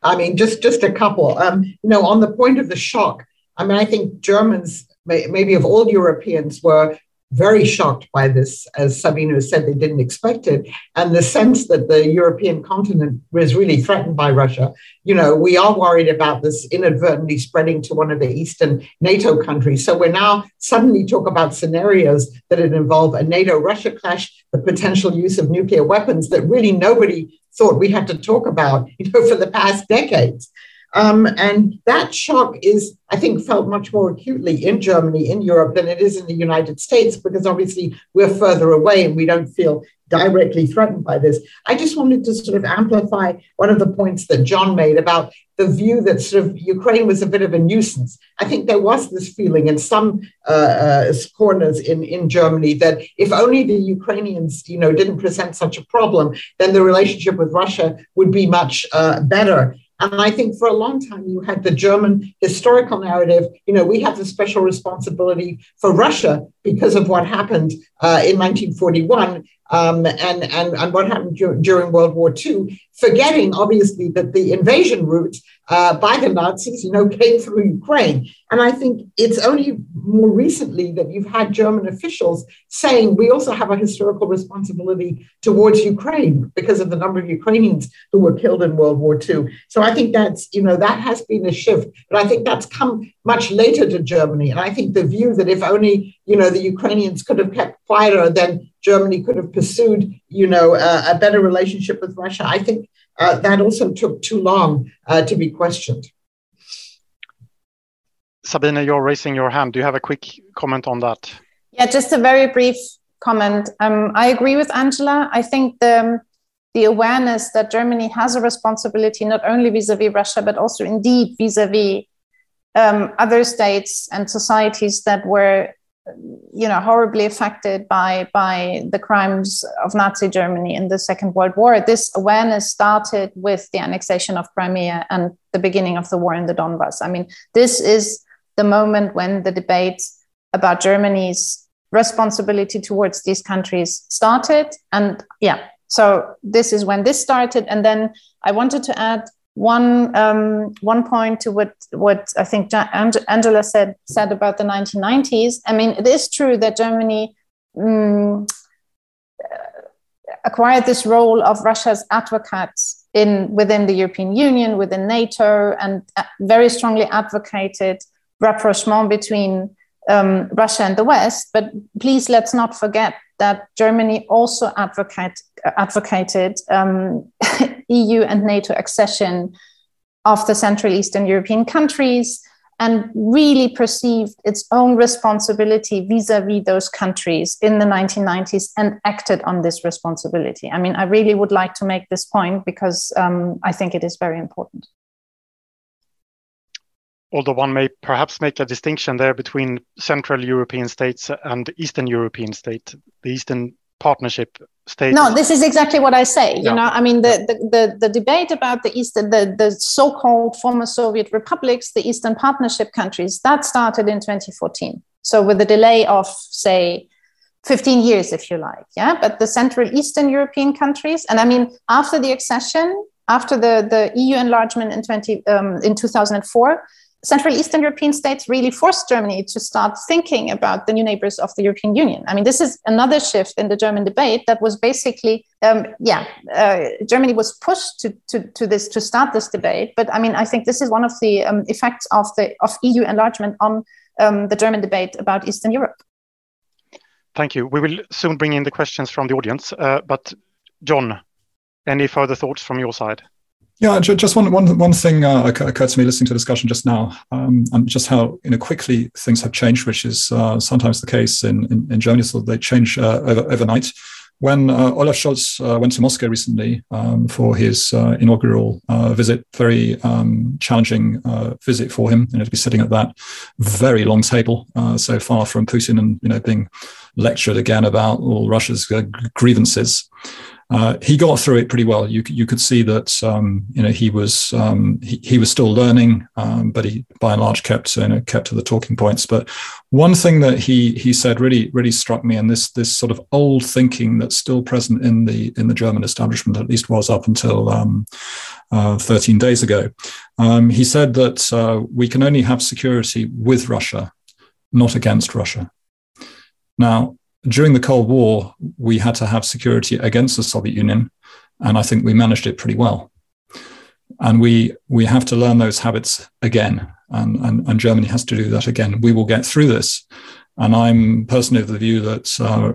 I mean, just just a couple. Um, you know, on the point of the shock, I mean, I think Germans, maybe of all Europeans, were very shocked by this, as Sabine said, they didn't expect it. And the sense that the European continent was really threatened by Russia. You know, we are worried about this inadvertently spreading to one of the Eastern NATO countries. So we're now suddenly talk about scenarios that involve a NATO Russia clash, the potential use of nuclear weapons that really nobody thought we had to talk about, you know, for the past decades. Um, and that shock is, I think, felt much more acutely in Germany, in Europe, than it is in the United States, because obviously we're further away and we don't feel directly threatened by this. I just wanted to sort of amplify one of the points that John made about the view that sort of Ukraine was a bit of a nuisance. I think there was this feeling in some uh, uh, corners in, in Germany that if only the Ukrainians, you know, didn't present such a problem, then the relationship with Russia would be much uh, better. And I think for a long time, you had the German historical narrative. You know, we have the special responsibility for Russia because of what happened uh, in 1941 um, and, and, and what happened dur- during World War II, forgetting obviously that the invasion route uh, by the Nazis, you know, came through Ukraine. And I think it's only more recently that you've had German officials saying we also have a historical responsibility towards Ukraine because of the number of Ukrainians who were killed in World War II. So I think that's, you know, that has been a shift. But I think that's come much later to Germany. And I think the view that if only, you know, the Ukrainians could have kept quieter, then Germany could have pursued, you know, uh, a better relationship with Russia. I think uh, that also took too long uh, to be questioned. Sabina, you're raising your hand. Do you have a quick comment on that? Yeah, just a very brief comment. Um, I agree with Angela. I think the the awareness that Germany has a responsibility not only vis-a-vis Russia, but also indeed vis-a-vis um, other states and societies that were you know horribly affected by by the crimes of Nazi Germany in the Second World War. This awareness started with the annexation of Crimea and the beginning of the war in the Donbass. I mean, this is the moment when the debate about Germany's responsibility towards these countries started. And yeah, so this is when this started. And then I wanted to add one um, one point to what what I think Angela said said about the 1990s. I mean, it is true that Germany um, acquired this role of Russia's advocate in within the European Union, within NATO, and uh, very strongly advocated rapprochement between um, Russia and the West. But please let's not forget that Germany also advocate, advocated um, <laughs> EU and NATO accession of the Central Eastern European countries and really perceived its own responsibility vis-a-vis those countries in the 1990s and acted on this responsibility. I mean, I really would like to make this point because um, I think it is very important. Although one may perhaps make a distinction there between Central European states and Eastern European states. The Eastern Partnership states. No, this is exactly what I say. You yeah. know, I mean, the, the, the, the, debate about the Eastern, the, the so-called former Soviet republics, the Eastern Partnership countries, that started in 2014. So with a delay of, say, 15 years, if you like. Yeah. But the Central Eastern European countries, and I mean, after the accession, after the, the EU enlargement in 20 um, in 2004, Central Eastern European states really forced Germany to start thinking about the new neighbors of the European Union. I mean, this is another shift in the German debate that was basically, um, yeah, uh, Germany was pushed to, to, to, this to start this debate. But I mean, I think this is one of the um, effects of the of EU enlargement on um, the German debate about Eastern Europe. Thank you. We will soon bring in the questions from the audience. Uh, but John, any further thoughts from your side? Yeah, just one, one, one thing uh, occurred to me listening to the discussion just now, um, and just how you know quickly things have changed, which is uh, sometimes the case in, in, in, Germany. So they change uh, over, overnight. When uh, Olaf Scholz uh, went to Moscow recently um, for his uh, inaugural visit, very um, challenging visit for him, you know, to be sitting at that very long table, so far from Putin, and you know being lectured again about all Russia's grievances. Uh, he got through it pretty well. You you could see that um, you know he was um, he, he was still learning, um, but he by and large kept you know kept to the talking points. But one thing that he he said really really struck me, and this this sort of old thinking that's still present in the in the German establishment, at least was up until um, uh, 13 days ago. Um, he said that uh, we can only have security with Russia, not against Russia. Now, during the Cold War, we had to have security against the Soviet Union, and I think we managed it pretty well. And we we have to learn those habits again, and, and, and Germany has to do that again. We will get through this. And I'm personally of the view that uh,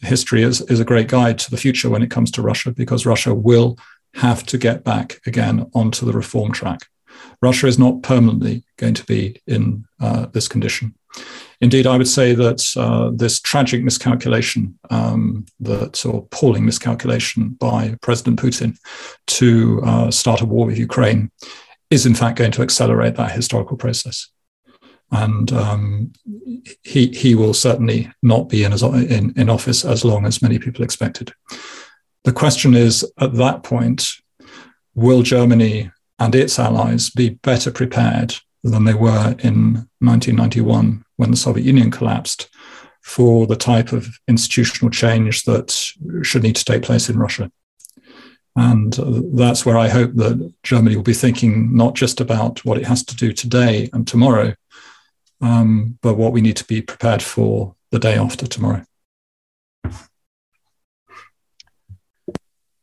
history is, is a great guide to the future when it comes to Russia, because Russia will have to get back again onto the reform track. Russia is not permanently going to be in uh, this condition. Indeed, I would say that uh, this tragic miscalculation, um, that or appalling miscalculation by President Putin to uh, start a war with Ukraine, is in fact going to accelerate that historical process. And um, he he will certainly not be in, in in office as long as many people expected. The question is, at that point, will Germany and its allies be better prepared than they were in 1991 when the Soviet Union collapsed for the type of institutional change that should need to take place in Russia. And that's where I hope that Germany will be thinking not just about what it has to do today and tomorrow, um, but what we need to be prepared for the day after tomorrow.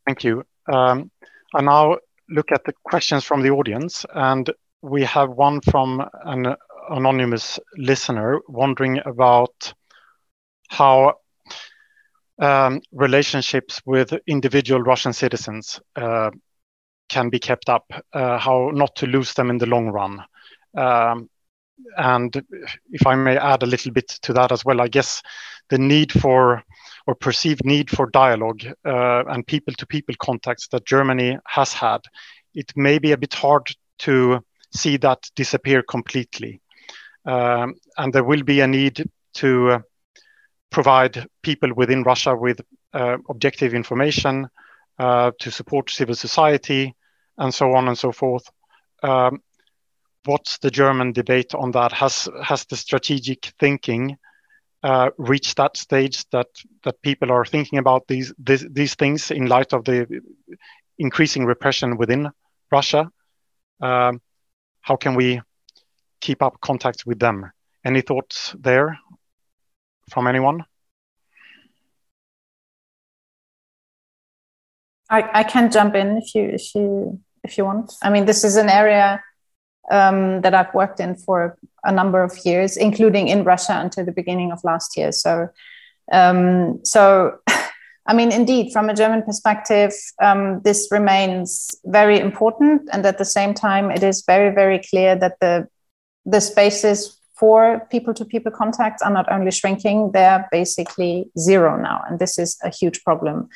Thank you. Um, I now look at the questions from the audience, and we have one from an anonymous listener wondering about how um, relationships with individual Russian citizens uh, can be kept up, uh, how not to lose them in the long run. Um, and if I may add a little bit to that as well, I guess the need for or perceived need for dialogue uh, and people to people contacts that Germany has had, it may be a bit hard to see that disappear completely. Um, and there will be a need to uh, provide people within Russia with uh, objective information uh, to support civil society and so on and so forth. Um, what's the German debate on that? Has has the strategic thinking uh, reached that stage that that people are thinking about these, these these things in light of the increasing repression within Russia? Um, how can we keep up contacts with them? Any thoughts there from anyone? I, I can jump in if you if you if you want. I mean, this is an area um, that I've worked in for a number of years, including in Russia until the beginning of last year. So, um, so <laughs> I mean, indeed, from a German perspective, um, this remains very important, and at the same time, it is very, very clear that the the spaces for people-to-people contacts are not only shrinking; they're basically zero now, and this is a huge problem.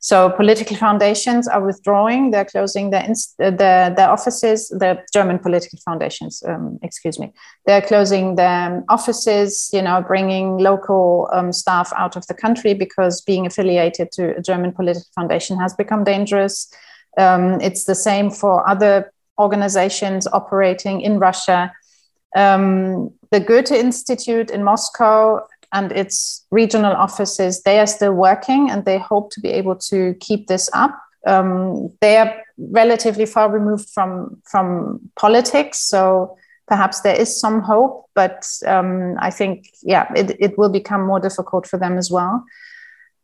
So political foundations are withdrawing; they're closing their uh, their, their offices. The German political foundations, um, excuse me, they're closing their offices. You know, bringing local um, staff out of the country because being affiliated to a German political foundation has become dangerous. Um, it's the same for other organizations operating in Russia. Um, the Goethe Institute in Moscow and its regional offices, they are still working and they hope to be able to keep this up. Um, they are relatively far removed from, from politics, so perhaps there is some hope, but um, I think, yeah, it, it will become more difficult for them as well.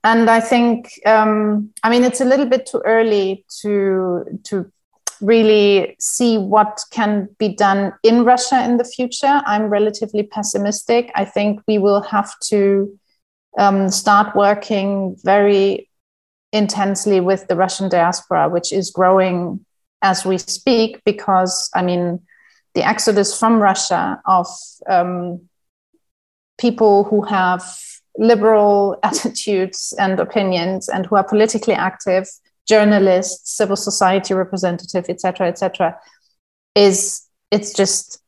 And I think, um, I mean, it's a little bit too early to to really see what can be done in Russia in the future. I'm relatively pessimistic. I think we will have to um, start working very intensely with the Russian diaspora, which is growing as we speak, because I mean, the exodus from Russia of um, people who have liberal <laughs> attitudes and opinions and who are politically active journalists, civil society representative, etc., etc., is it's just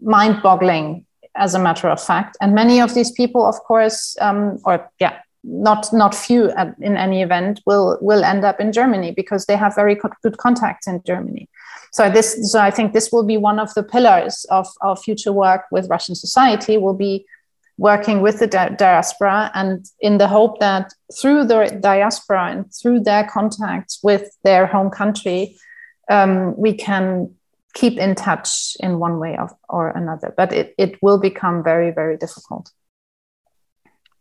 mind-boggling as a matter of fact. And many of these people, of course, um, or yeah, not not few in any event, will will end up in Germany because they have very co- good contacts in Germany. So this, so I think this will be one of the pillars of our future work with Russian society. Will be working with the di- diaspora and in the hope that through the diaspora and through their contacts with their home country, um, we can keep in touch in one way of, or another. But it, it will become very, very difficult.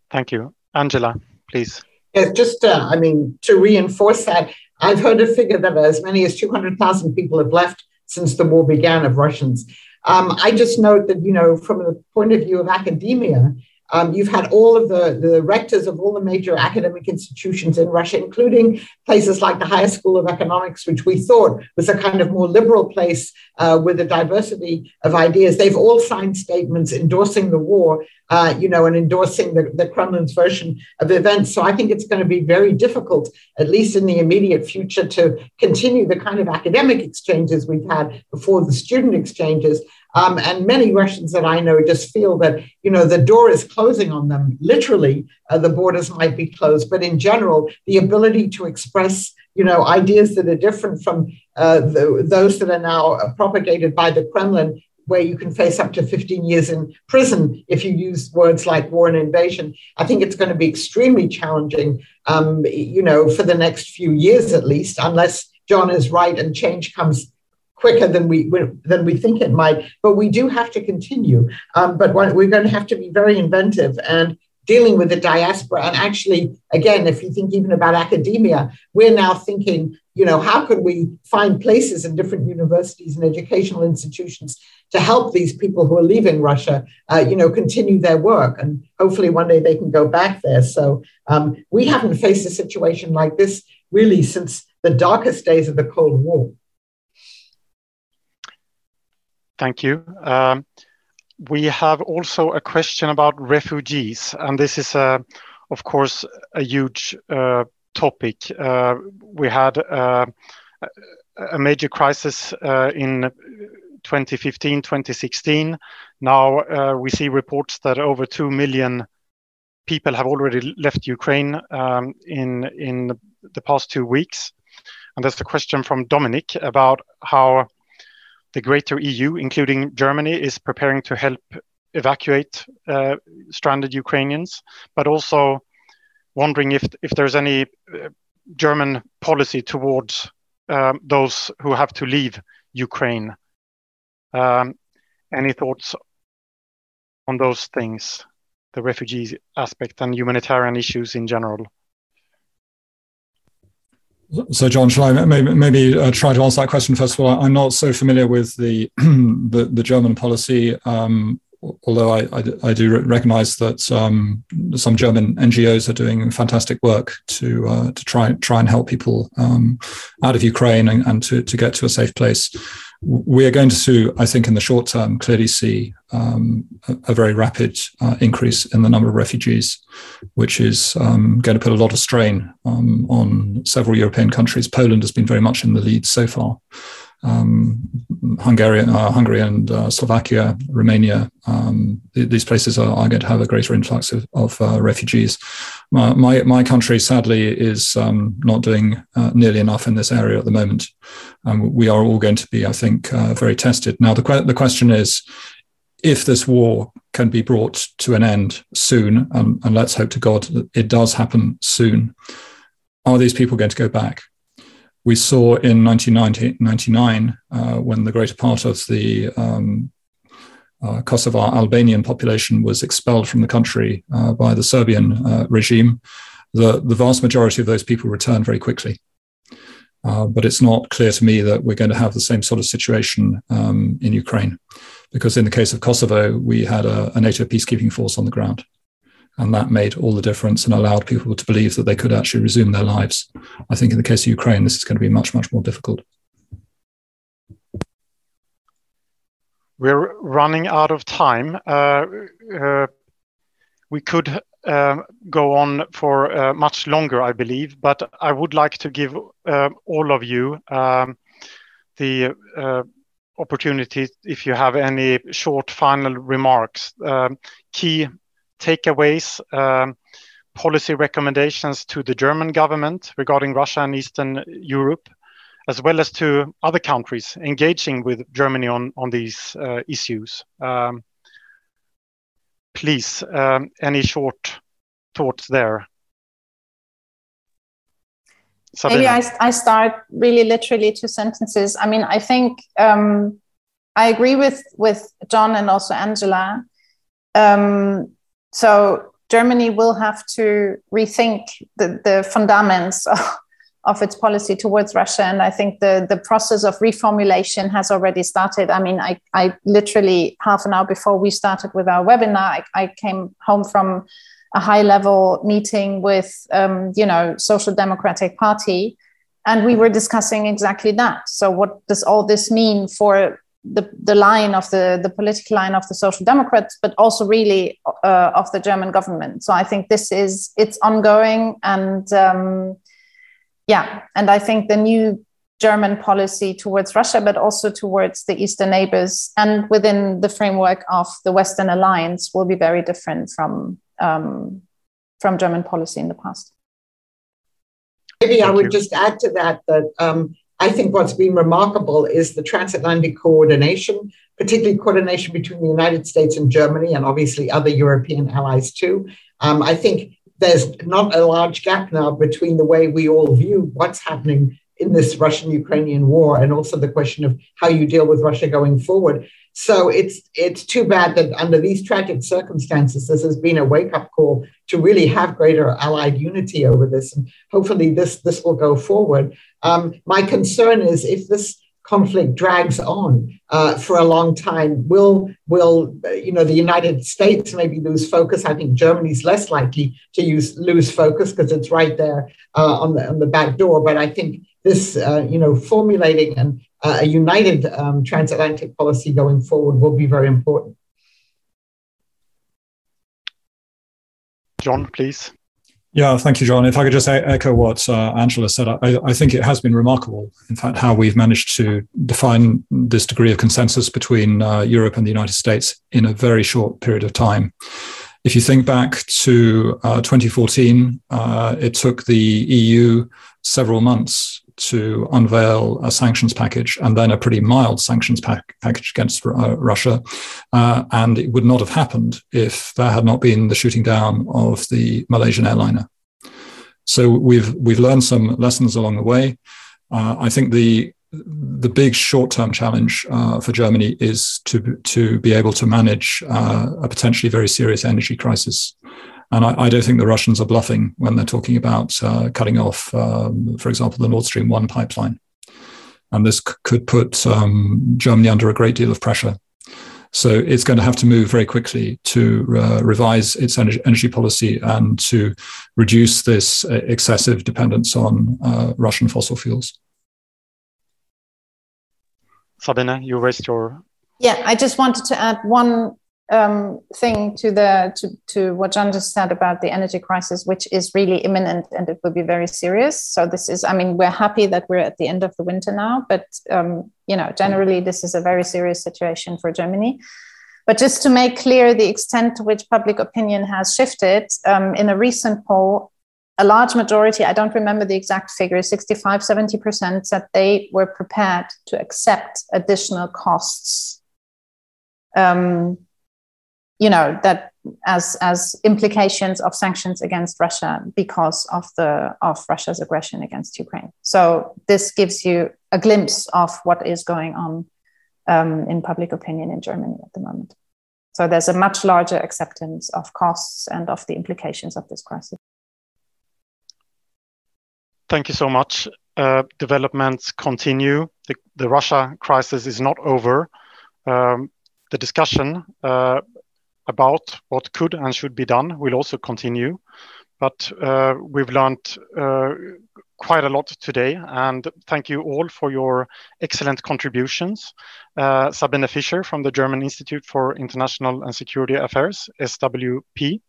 Thank you. Angela, please. Yes, just, uh, I mean, to reinforce that, I've heard a figure that as many as 200,000 people have left since the war began of Russians. Um, I just note that, you know, from the point of view of academia, um, you've had all of the, the rectors of all the major academic institutions in Russia, including places like the Higher School of Economics, which we thought was a kind of more liberal place uh, with a diversity of ideas. They've all signed statements endorsing the war, uh, you know, and endorsing the, the Kremlin's version of events. So I think it's going to be very difficult, at least in the immediate future, to continue the kind of academic exchanges we've had before the student exchanges. Um, and many Russians that I know just feel that, you know, the door is closing on them. Literally, uh, the borders might be closed, but in general, the ability to express, you know, ideas that are different from uh, the, those that are now propagated by the Kremlin where you can face up to 15 years in prison if you use words like war and invasion. I think it's going to be extremely challenging, um, you know, for the next few years at least, unless John is right and change comes quicker than we than we think it might. But we do have to continue. Um, but we're going to have to be very inventive and dealing with the diaspora. And actually, again, if you think even about academia, we're now thinking, you know, how could we find places in different universities and educational institutions to help these people who are leaving Russia, uh, you know, continue their work, and hopefully one day they can go back there. So um, we haven't faced a situation like this really since the darkest days of the Cold War. Thank you. Um, we have also a question about refugees, and this is, uh, of course, a huge uh, topic. Uh, we had uh, a major crisis uh, in 2015, 2016. Now we see reports that over 2 million people have already left Ukraine um, in, in the past two weeks. And there's a question from Dominic about how the greater EU, including Germany, is preparing to help evacuate uh, stranded Ukrainians, but also wondering if if there's any uh, German policy towards um, those who have to leave Ukraine. Um, any thoughts on those things, the refugee aspect and humanitarian issues in general? So, John, shall I maybe, maybe uh, try to answer that question first of all? I'm not so familiar with the <clears throat> the, the, German policy, um, although I, I, I, do recognize that um, some German NGOs are doing fantastic work to uh, to try try and help people um, out of Ukraine and, and to, to get to a safe place we are going to, I think, in the short term, clearly see um, a, a, very rapid uh, increase in the number of refugees, which is um, going to put a lot of strain um, on several European countries. Poland has been very much in the lead so far um, Hungary, uh, Hungary and uh, Slovakia, Romania, um, th- these places are, are, going to have a greater influx of, of uh, refugees. My, my, my, country, sadly, is um, not doing uh, nearly enough in this area at the moment. We are all going to be, I think, uh, very tested. Now, the, que- the question is if this war can be brought to an end soon, and, and let's hope to God that it does happen soon, are these people going to go back? We saw in 1999, uh, when the greater part of the um, uh, Kosovo Albanian population was expelled from the country uh, by the Serbian uh, regime, the, the vast majority of those people returned very quickly. Uh, but it's not clear to me that we're going to have the same sort of situation um, in Ukraine, because in the case of Kosovo, we had a, a NATO peacekeeping force on the ground. And that made all the difference and allowed people to believe that they could actually resume their lives. I think in the case of Ukraine, this is going to be much, much more difficult. We're running out of time. Uh, uh, we could uh, go on for uh, much longer, I believe, but I would like to give uh, all of you um, the uh, opportunity, if you have any short final remarks, um, key takeaways, um, policy recommendations to the German government regarding Russia and Eastern Europe, as well as to other countries engaging with Germany on, on these uh, issues. Um, please, um, any short thoughts there? Maybe I, I start really literally two sentences. I mean, I think um, I agree with with John and also Angela. Um, so Germany will have to rethink the, the fundaments of, <laughs> of its policy towards Russia. And I think the, the process of reformulation has already started. I mean, I, I literally half an hour before we started with our webinar, I, I came home from a high level meeting with, um, you know, Social Democratic Party. And we were discussing exactly that. So what does all this mean for the, the line of the, the political line of the social democrats but also really uh, of the german government so i think this is it's ongoing and um, yeah and i think the new german policy towards russia but also towards the eastern neighbors and within the framework of the western alliance will be very different from um, from german policy in the past maybe Thank i would you. just add to that that um, I think what's been remarkable is the transatlantic coordination, particularly coordination between the United States and Germany, and obviously other European allies too. Um, I think there's not a large gap now between the way we all view what's happening in this Russian Ukrainian war and also the question of how you deal with Russia going forward. So it's it's too bad that under these tragic circumstances, this has been a wake up call to really have greater allied unity over this, and hopefully this this will go forward. Um, my concern is if this conflict drags on uh, for a long time, will will you know the United States maybe lose focus? I think Germany's less likely to use lose focus because it's right there uh, on the on the back door. But I think this uh, you know formulating and uh, a united um, transatlantic policy going forward will be very important. John, please. Yeah, thank you, John. If I could just echo what uh, Angela said, I, I, think it has been remarkable, in fact, how we've managed to define this degree of consensus between uh, Europe and the United States in a very short period of time. If you think back to uh, 2014, uh, it took the EU several months to unveil a sanctions package and then a pretty mild sanctions pack- package against uh, Russia. Uh, and it would not have happened if there had not been the shooting down of the Malaysian airliner. So we've we've learned some lessons along the way. Uh, I think the the big short-term challenge uh, for Germany is to to be able to manage uh, a potentially very serious energy crisis. And I, I, don't think the Russians are bluffing when they're talking about uh, cutting off, um, for example, the Nord Stream 1 pipeline. And this c- could put um, Germany under a great deal of pressure. So it's going to have to move very quickly to uh, revise its energy, energy, policy and to reduce this uh, excessive dependence on uh, Russian fossil fuels. Sabine, you raised your. Yeah, I just wanted to add one um, thing to the to, to what John just said about the energy crisis, which is really imminent and it will be very serious. So this is, I mean, we're happy that we're at the end of the winter now, but um, you know, generally this is a very serious situation for Germany. But just to make clear the extent to which public opinion has shifted, um, in a recent poll, a large majority, I don't remember the exact figure, 65, 70% said they were prepared to accept additional costs um, you know that as as implications of sanctions against Russia because of the of Russia's aggression against Ukraine. So this gives you a glimpse of what is going on um, in public opinion in Germany at the moment. So there's a much larger acceptance of costs and of the implications of this crisis. Thank you so much. Uh, developments continue. The, the, Russia crisis is not over. Um, the discussion uh, about what could and should be done will also continue. But uh, we've learned uh, quite a lot today, and thank you all for your excellent contributions. Uh, Sabine Fischer from the German Institute for International and Security Affairs, SWP,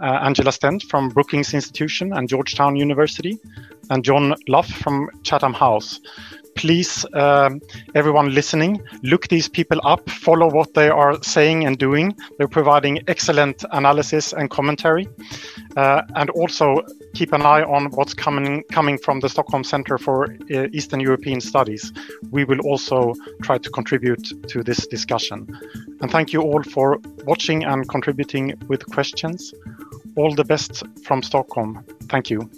uh, Angela Stent from Brookings Institution and Georgetown University, and John Lough from Chatham House please, um, everyone listening, look these people up, follow what they are saying and doing. They're providing excellent analysis and commentary. Uh, and also keep an eye on what's coming, coming from the Stockholm Center for uh, Eastern European Studies. We will also try to contribute to this discussion. And thank you all for watching and contributing with questions. All the best from Stockholm. Thank you.